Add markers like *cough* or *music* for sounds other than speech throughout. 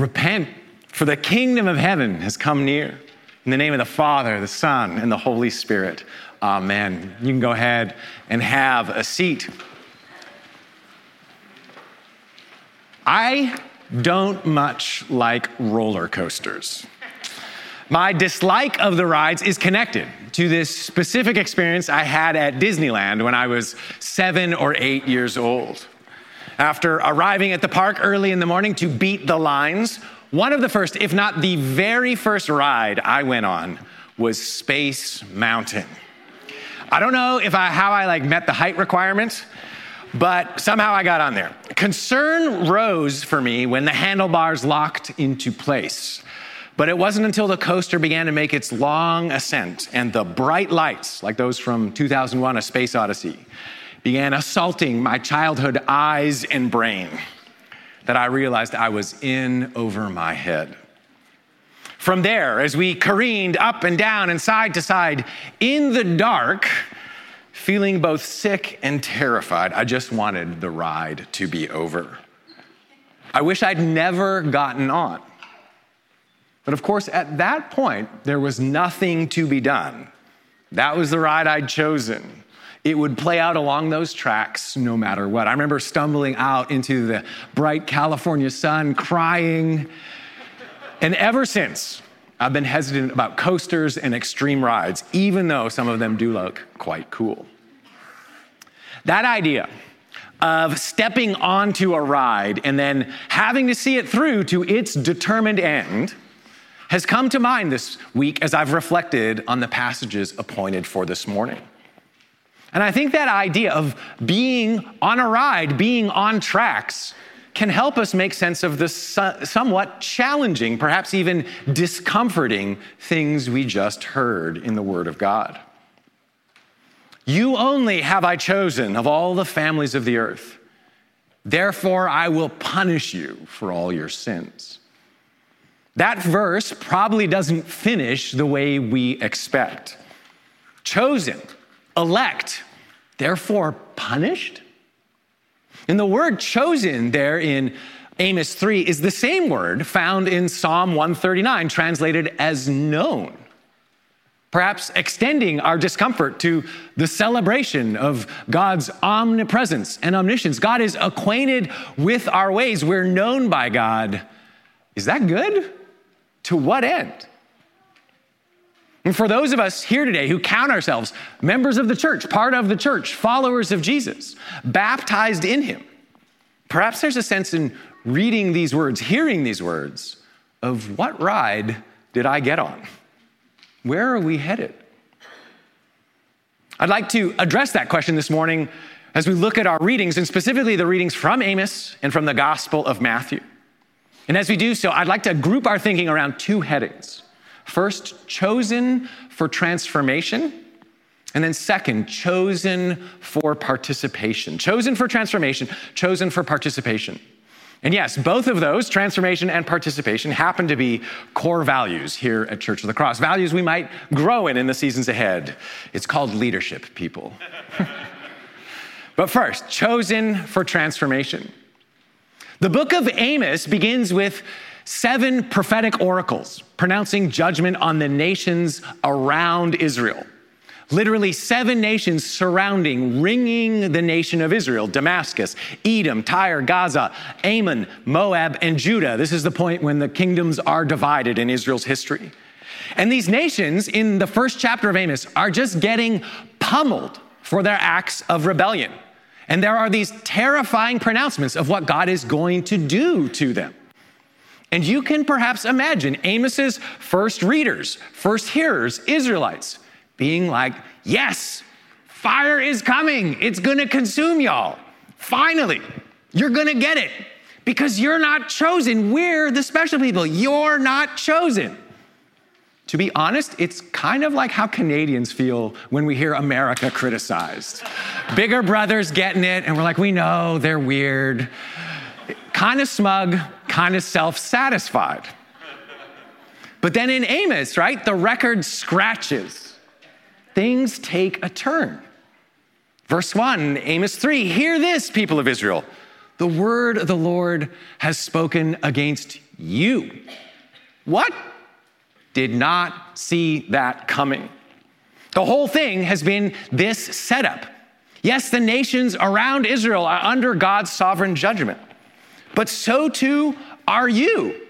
Repent, for the kingdom of heaven has come near. In the name of the Father, the Son, and the Holy Spirit. Amen. You can go ahead and have a seat. I don't much like roller coasters. My dislike of the rides is connected to this specific experience I had at Disneyland when I was seven or eight years old. After arriving at the park early in the morning to beat the lines, one of the first, if not the very first ride I went on was Space Mountain. I don't know if I, how I like met the height requirement, but somehow I got on there. Concern rose for me when the handlebars locked into place. But it wasn't until the coaster began to make its long ascent and the bright lights, like those from 2001 A Space Odyssey, began assaulting my childhood eyes and brain that I realized I was in over my head. From there, as we careened up and down and side to side in the dark, feeling both sick and terrified, I just wanted the ride to be over. I wish I'd never gotten on. But of course, at that point, there was nothing to be done. That was the ride I'd chosen. It would play out along those tracks no matter what. I remember stumbling out into the bright California sun, crying. And ever since, I've been hesitant about coasters and extreme rides, even though some of them do look quite cool. That idea of stepping onto a ride and then having to see it through to its determined end has come to mind this week as I've reflected on the passages appointed for this morning. And I think that idea of being on a ride, being on tracks, can help us make sense of the somewhat challenging, perhaps even discomforting things we just heard in the Word of God. You only have I chosen of all the families of the earth. Therefore, I will punish you for all your sins. That verse probably doesn't finish the way we expect. Chosen, elect, therefore punished? And the word chosen there in Amos 3 is the same word found in Psalm 139, translated as known. Perhaps extending our discomfort to the celebration of God's omnipresence and omniscience. God is acquainted with our ways. We're known by God. Is that good? To what end? And for those of us here today who count ourselves members of the church, part of the church, followers of Jesus, baptized in him, perhaps there's a sense in reading these words, hearing these words, of what ride did I get on? Where are we headed? I'd like to address that question this morning as we look at our readings, and specifically the readings from Amos and from the Gospel of Matthew. And as we do so, I'd like to group our thinking around two headings. First, chosen for transformation. And then, second, chosen for participation. Chosen for transformation, chosen for participation. And yes, both of those, transformation and participation, happen to be core values here at Church of the Cross, values we might grow in in the seasons ahead. It's called leadership, people. *laughs* but first, chosen for transformation. The book of Amos begins with seven prophetic oracles pronouncing judgment on the nations around Israel. Literally, seven nations surrounding, ringing the nation of Israel Damascus, Edom, Tyre, Gaza, Ammon, Moab, and Judah. This is the point when the kingdoms are divided in Israel's history. And these nations in the first chapter of Amos are just getting pummeled for their acts of rebellion. And there are these terrifying pronouncements of what God is going to do to them. And you can perhaps imagine Amos's first readers, first hearers, Israelites, being like, Yes, fire is coming. It's gonna consume y'all. Finally, you're gonna get it because you're not chosen. We're the special people. You're not chosen. To be honest, it's kind of like how Canadians feel when we hear America criticized. Bigger brothers getting it, and we're like, we know they're weird. Kind of smug, kind of self satisfied. But then in Amos, right, the record scratches. Things take a turn. Verse 1, Amos 3 Hear this, people of Israel. The word of the Lord has spoken against you. What? Did not see that coming. The whole thing has been this setup. Yes, the nations around Israel are under God's sovereign judgment, but so too are you,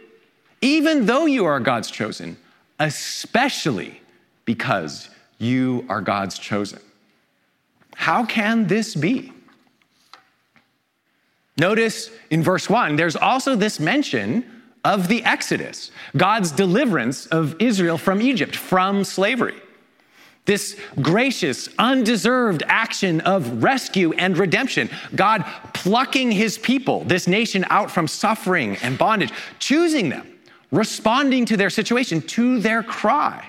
even though you are God's chosen, especially because you are God's chosen. How can this be? Notice in verse 1, there's also this mention of the Exodus, God's deliverance of Israel from Egypt, from slavery. This gracious, undeserved action of rescue and redemption. God plucking his people, this nation, out from suffering and bondage, choosing them, responding to their situation, to their cry.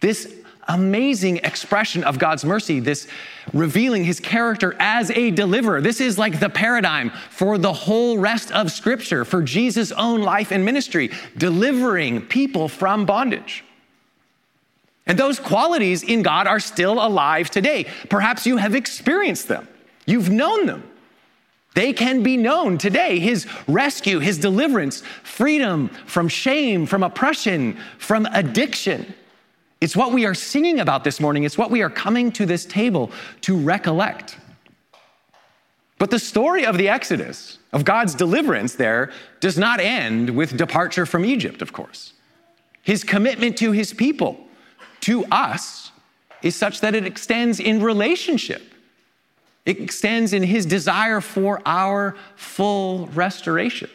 This amazing expression of God's mercy, this revealing his character as a deliverer. This is like the paradigm for the whole rest of Scripture, for Jesus' own life and ministry, delivering people from bondage. And those qualities in God are still alive today. Perhaps you have experienced them, you've known them. They can be known today. His rescue, his deliverance, freedom from shame, from oppression, from addiction. It's what we are singing about this morning. It's what we are coming to this table to recollect. But the story of the Exodus, of God's deliverance there, does not end with departure from Egypt, of course. His commitment to his people to us is such that it extends in relationship. It extends in his desire for our full restoration.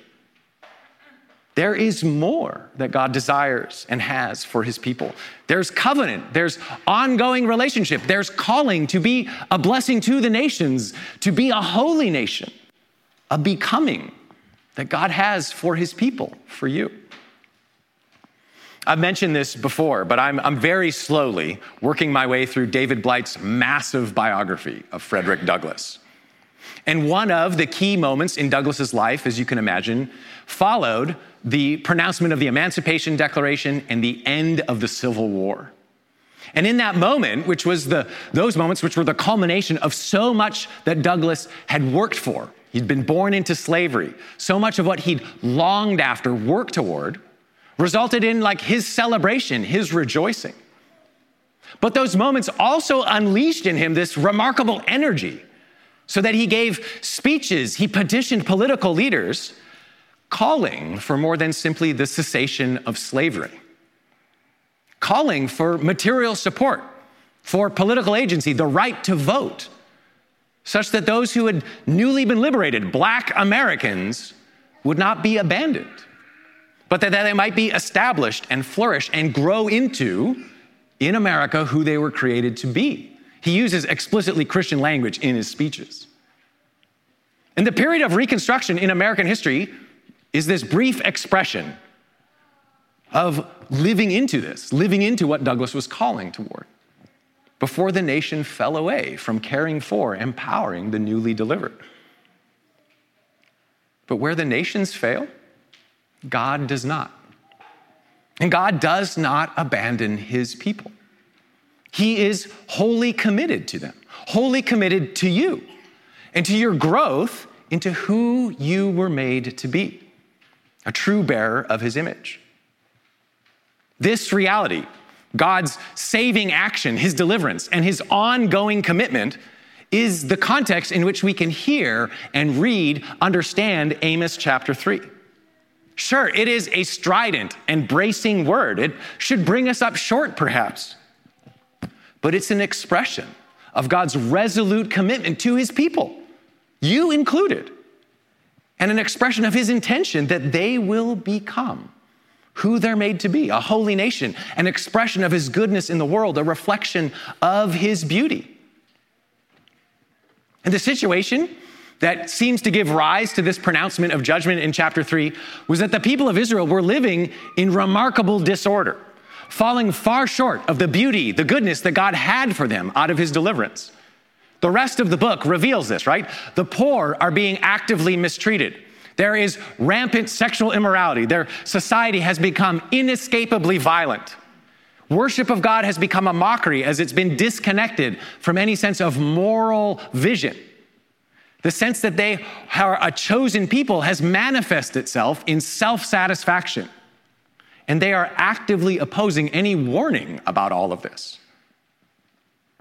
There is more that God desires and has for his people. There's covenant, there's ongoing relationship, there's calling to be a blessing to the nations, to be a holy nation, a becoming that God has for his people, for you. I've mentioned this before, but I'm, I'm very slowly working my way through David Blight's massive biography of Frederick Douglass. And one of the key moments in Douglass's life, as you can imagine, followed the pronouncement of the Emancipation Declaration and the end of the Civil War. And in that moment, which was the, those moments which were the culmination of so much that Douglass had worked for, he'd been born into slavery, so much of what he'd longed after, worked toward, resulted in like his celebration, his rejoicing. But those moments also unleashed in him this remarkable energy so that he gave speeches, he petitioned political leaders calling for more than simply the cessation of slavery, calling for material support for political agency, the right to vote, such that those who had newly been liberated, black Americans, would not be abandoned but that they might be established and flourish and grow into, in America, who they were created to be. He uses explicitly Christian language in his speeches. And the period of Reconstruction in American history is this brief expression of living into this, living into what Douglass was calling toward, before the nation fell away from caring for, empowering the newly delivered. But where the nations fail, God does not. And God does not abandon his people. He is wholly committed to them, wholly committed to you and to your growth into who you were made to be a true bearer of his image. This reality, God's saving action, his deliverance, and his ongoing commitment is the context in which we can hear and read, understand Amos chapter 3. Sure, it is a strident and bracing word. It should bring us up short, perhaps. But it's an expression of God's resolute commitment to his people, you included, and an expression of his intention that they will become who they're made to be a holy nation, an expression of his goodness in the world, a reflection of his beauty. And the situation that seems to give rise to this pronouncement of judgment in chapter 3 was that the people of Israel were living in remarkable disorder, falling far short of the beauty, the goodness that God had for them out of his deliverance. The rest of the book reveals this, right? The poor are being actively mistreated. There is rampant sexual immorality. Their society has become inescapably violent. Worship of God has become a mockery as it's been disconnected from any sense of moral vision. The sense that they are a chosen people has manifested itself in self satisfaction. And they are actively opposing any warning about all of this.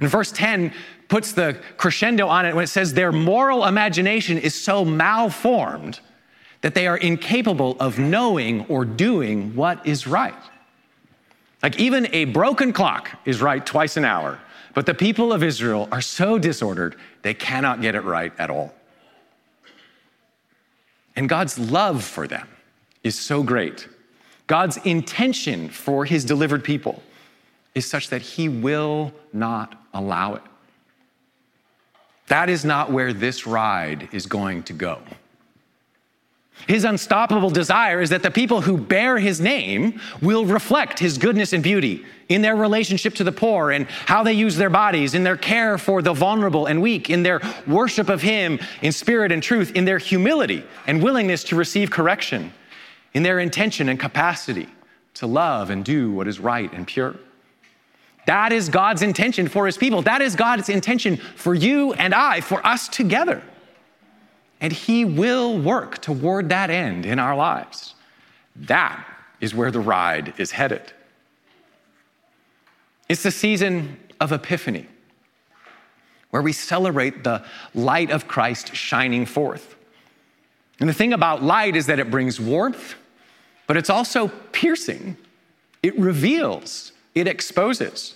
And verse 10 puts the crescendo on it when it says their moral imagination is so malformed that they are incapable of knowing or doing what is right. Like even a broken clock is right twice an hour, but the people of Israel are so disordered, they cannot get it right at all. And God's love for them is so great. God's intention for his delivered people is such that he will not allow it. That is not where this ride is going to go. His unstoppable desire is that the people who bear his name will reflect his goodness and beauty in their relationship to the poor and how they use their bodies, in their care for the vulnerable and weak, in their worship of him in spirit and truth, in their humility and willingness to receive correction, in their intention and capacity to love and do what is right and pure. That is God's intention for his people. That is God's intention for you and I, for us together. And He will work toward that end in our lives. That is where the ride is headed. It's the season of Epiphany, where we celebrate the light of Christ shining forth. And the thing about light is that it brings warmth, but it's also piercing. It reveals, it exposes.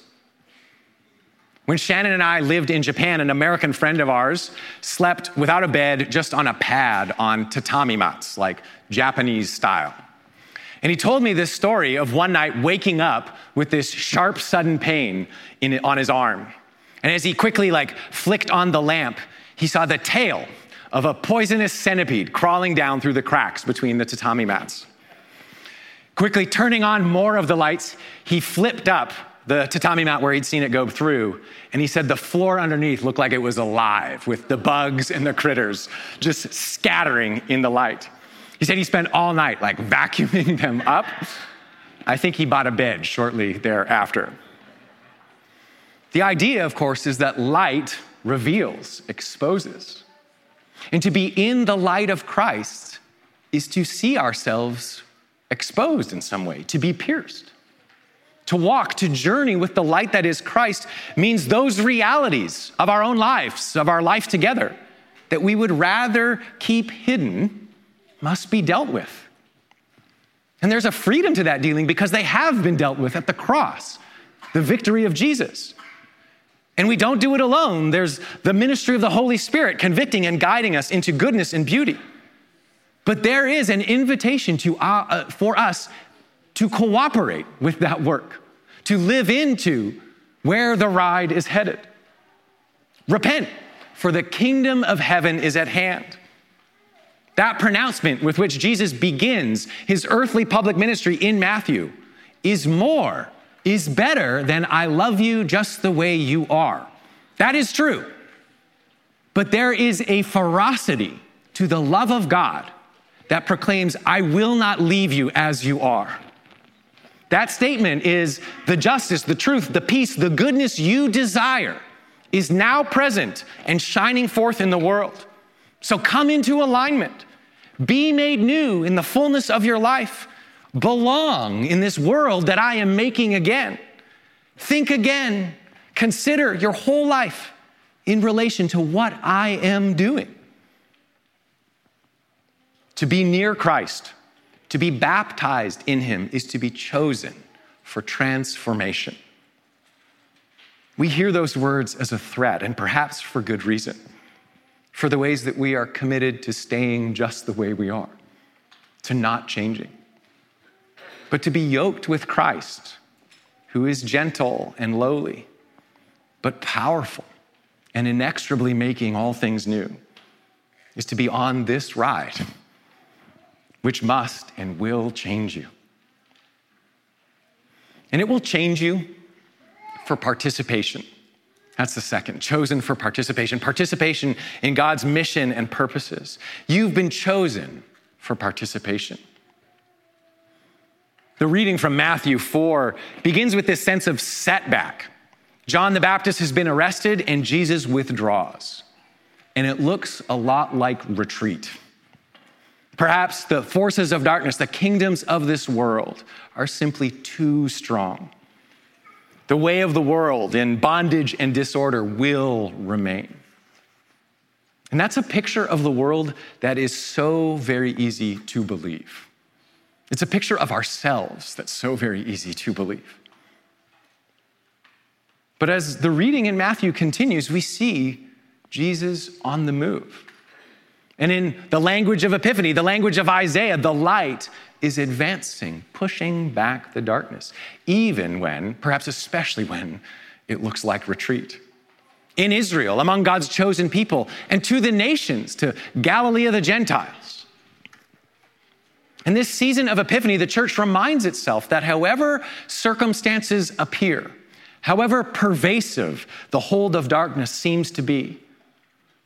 When Shannon and I lived in Japan, an American friend of ours slept without a bed, just on a pad on tatami mats, like Japanese style. And he told me this story of one night waking up with this sharp, sudden pain in, on his arm. And as he quickly like flicked on the lamp, he saw the tail of a poisonous centipede crawling down through the cracks between the tatami mats. Quickly turning on more of the lights, he flipped up the tatami mat where he'd seen it go through. And he said the floor underneath looked like it was alive with the bugs and the critters just scattering in the light. He said he spent all night like *laughs* vacuuming them up. I think he bought a bed shortly thereafter. The idea, of course, is that light reveals, exposes. And to be in the light of Christ is to see ourselves exposed in some way, to be pierced. To walk, to journey with the light that is Christ means those realities of our own lives, of our life together, that we would rather keep hidden must be dealt with. And there's a freedom to that dealing because they have been dealt with at the cross, the victory of Jesus. And we don't do it alone. There's the ministry of the Holy Spirit convicting and guiding us into goodness and beauty. But there is an invitation to, uh, uh, for us to cooperate with that work, to live into where the ride is headed. Repent, for the kingdom of heaven is at hand. That pronouncement with which Jesus begins his earthly public ministry in Matthew is more, is better than I love you just the way you are. That is true. But there is a ferocity to the love of God that proclaims, I will not leave you as you are. That statement is the justice, the truth, the peace, the goodness you desire is now present and shining forth in the world. So come into alignment. Be made new in the fullness of your life. Belong in this world that I am making again. Think again. Consider your whole life in relation to what I am doing. To be near Christ to be baptized in him is to be chosen for transformation. We hear those words as a threat, and perhaps for good reason, for the ways that we are committed to staying just the way we are, to not changing, but to be yoked with Christ, who is gentle and lowly, but powerful and inexorably making all things new, is to be on this ride which must and will change you. And it will change you for participation. That's the second, chosen for participation, participation in God's mission and purposes. You've been chosen for participation. The reading from Matthew 4 begins with this sense of setback. John the Baptist has been arrested and Jesus withdraws. and it looks a lot like retreat. Perhaps the forces of darkness, the kingdoms of this world, are simply too strong. The way of the world in bondage and disorder will remain. And that's a picture of the world that is so very easy to believe. It's a picture of ourselves that's so very easy to believe. But as the reading in Matthew continues, we see Jesus on the move. And in the language of Epiphany, the language of Isaiah, the light is advancing, pushing back the darkness, even when, perhaps especially when, it looks like retreat. In Israel, among God's chosen people, and to the nations, to Galilee of the Gentiles. In this season of Epiphany, the church reminds itself that however circumstances appear, however pervasive the hold of darkness seems to be,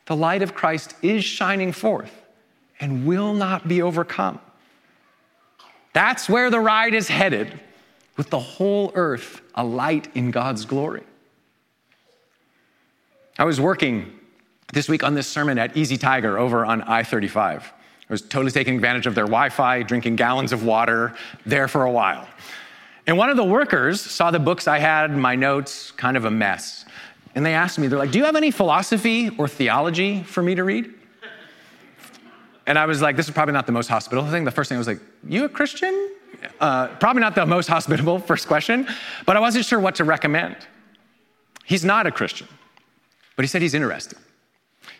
the light of Christ is shining forth and will not be overcome. That's where the ride is headed, with the whole earth alight in God's glory. I was working this week on this sermon at Easy Tiger over on I 35. I was totally taking advantage of their Wi Fi, drinking gallons of water there for a while. And one of the workers saw the books I had, my notes, kind of a mess. And they asked me, they're like, Do you have any philosophy or theology for me to read? And I was like, This is probably not the most hospitable thing. The first thing I was like, You a Christian? Uh, probably not the most hospitable *laughs* first question, but I wasn't sure what to recommend. He's not a Christian, but he said he's interested.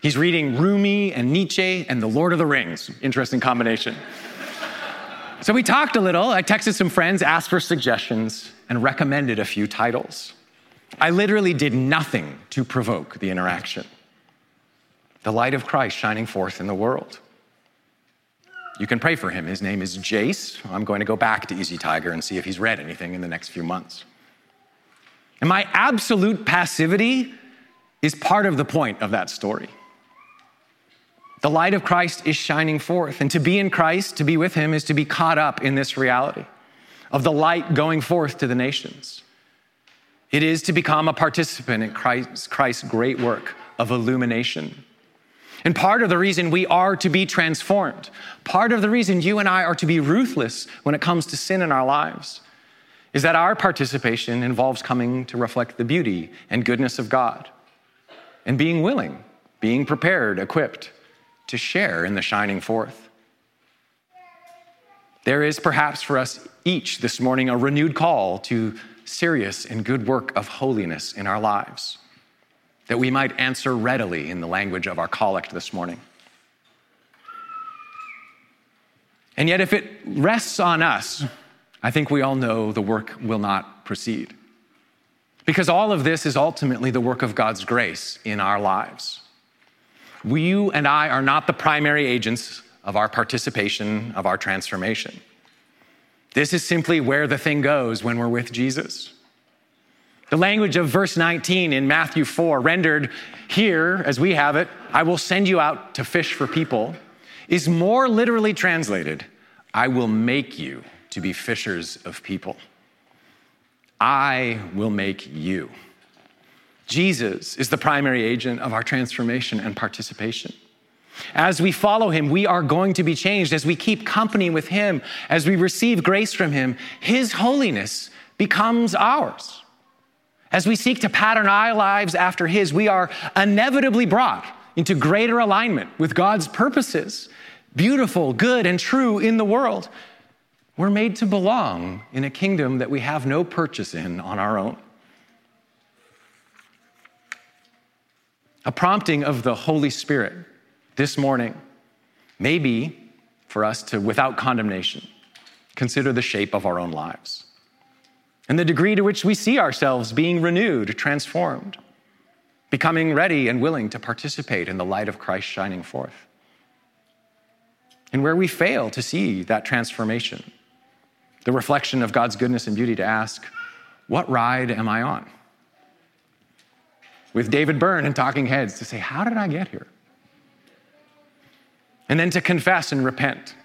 He's reading Rumi and Nietzsche and The Lord of the Rings. Interesting combination. so we talked a little. I texted some friends, asked for suggestions, and recommended a few titles. I literally did nothing to provoke the interaction. The light of Christ shining forth in the world. You can pray for him. His name is Jace. I'm going to go back to Easy Tiger and see if he's read anything in the next few months. And my absolute passivity is part of the point of that story. The light of Christ is shining forth, and to be in Christ, to be with him, is to be caught up in this reality of the light going forth to the nations. It is to become a participant in Christ's, Christ's great work of illumination. And part of the reason we are to be transformed, part of the reason you and I are to be ruthless when it comes to sin in our lives, is that our participation involves coming to reflect the beauty and goodness of God and being willing, being prepared, equipped to share in the shining forth. There is perhaps for us each this morning a renewed call to serious and good work of holiness in our lives, that we might answer readily in the language of our collect this morning. And yet, if it rests on us, I think we all know the work will not proceed. Because all of this is ultimately the work of God's grace in our lives. We, you and I are not the primary agents of our participation, of our transformation. This is simply where the thing goes when we're with Jesus. The language of verse 19 in Matthew 4, rendered here as we have it, I will send you out to fish for people, is more literally translated, I will make you to be fishers of people. I will make you. Jesus is the primary agent of our transformation and participation. As we follow him, we are going to be changed. As we keep company with him, as we receive grace from him, his holiness becomes ours. As we seek to pattern our lives after his, we are inevitably brought into greater alignment with God's purposes, beautiful, good, and true in the world. We're made to belong in a kingdom that we have no purchase in on our own. A prompting of the Holy Spirit this morning may be for us to, without condemnation, consider the shape of our own lives and the degree to which we see ourselves being renewed, transformed, becoming ready and willing to participate in the light of Christ shining forth. And where we fail to see that transformation, the reflection of God's goodness and beauty, to ask, What ride am I on? With David Byrne and Talking Heads to say, How did I get here? And then to confess and repent,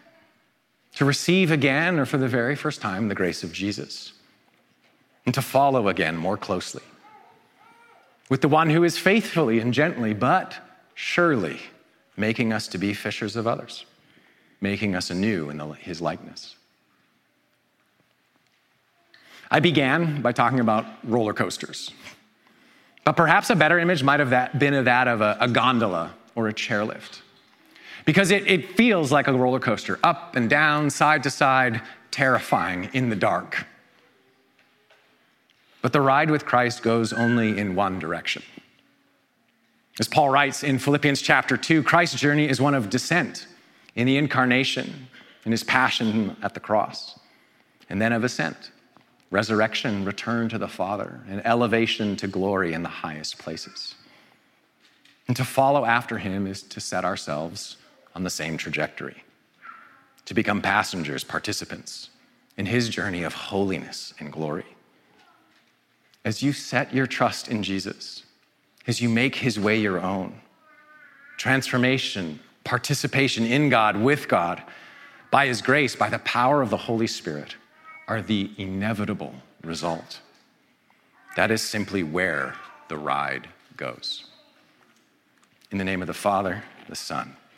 to receive again or for the very first time the grace of Jesus, and to follow again more closely with the one who is faithfully and gently, but surely making us to be fishers of others, making us anew in the, his likeness. I began by talking about roller coasters. But perhaps a better image might have that, been that of a, a gondola or a chairlift. Because it, it feels like a roller coaster, up and down, side to side, terrifying in the dark. But the ride with Christ goes only in one direction. As Paul writes in Philippians chapter 2, Christ's journey is one of descent in the incarnation, in his passion at the cross, and then of ascent, resurrection, return to the Father, and elevation to glory in the highest places. And to follow after him is to set ourselves on the same trajectory, to become passengers, participants in his journey of holiness and glory. As you set your trust in Jesus, as you make his way your own, transformation, participation in God, with God, by his grace, by the power of the Holy Spirit, are the inevitable result. That is simply where the ride goes. In the name of the Father, the Son,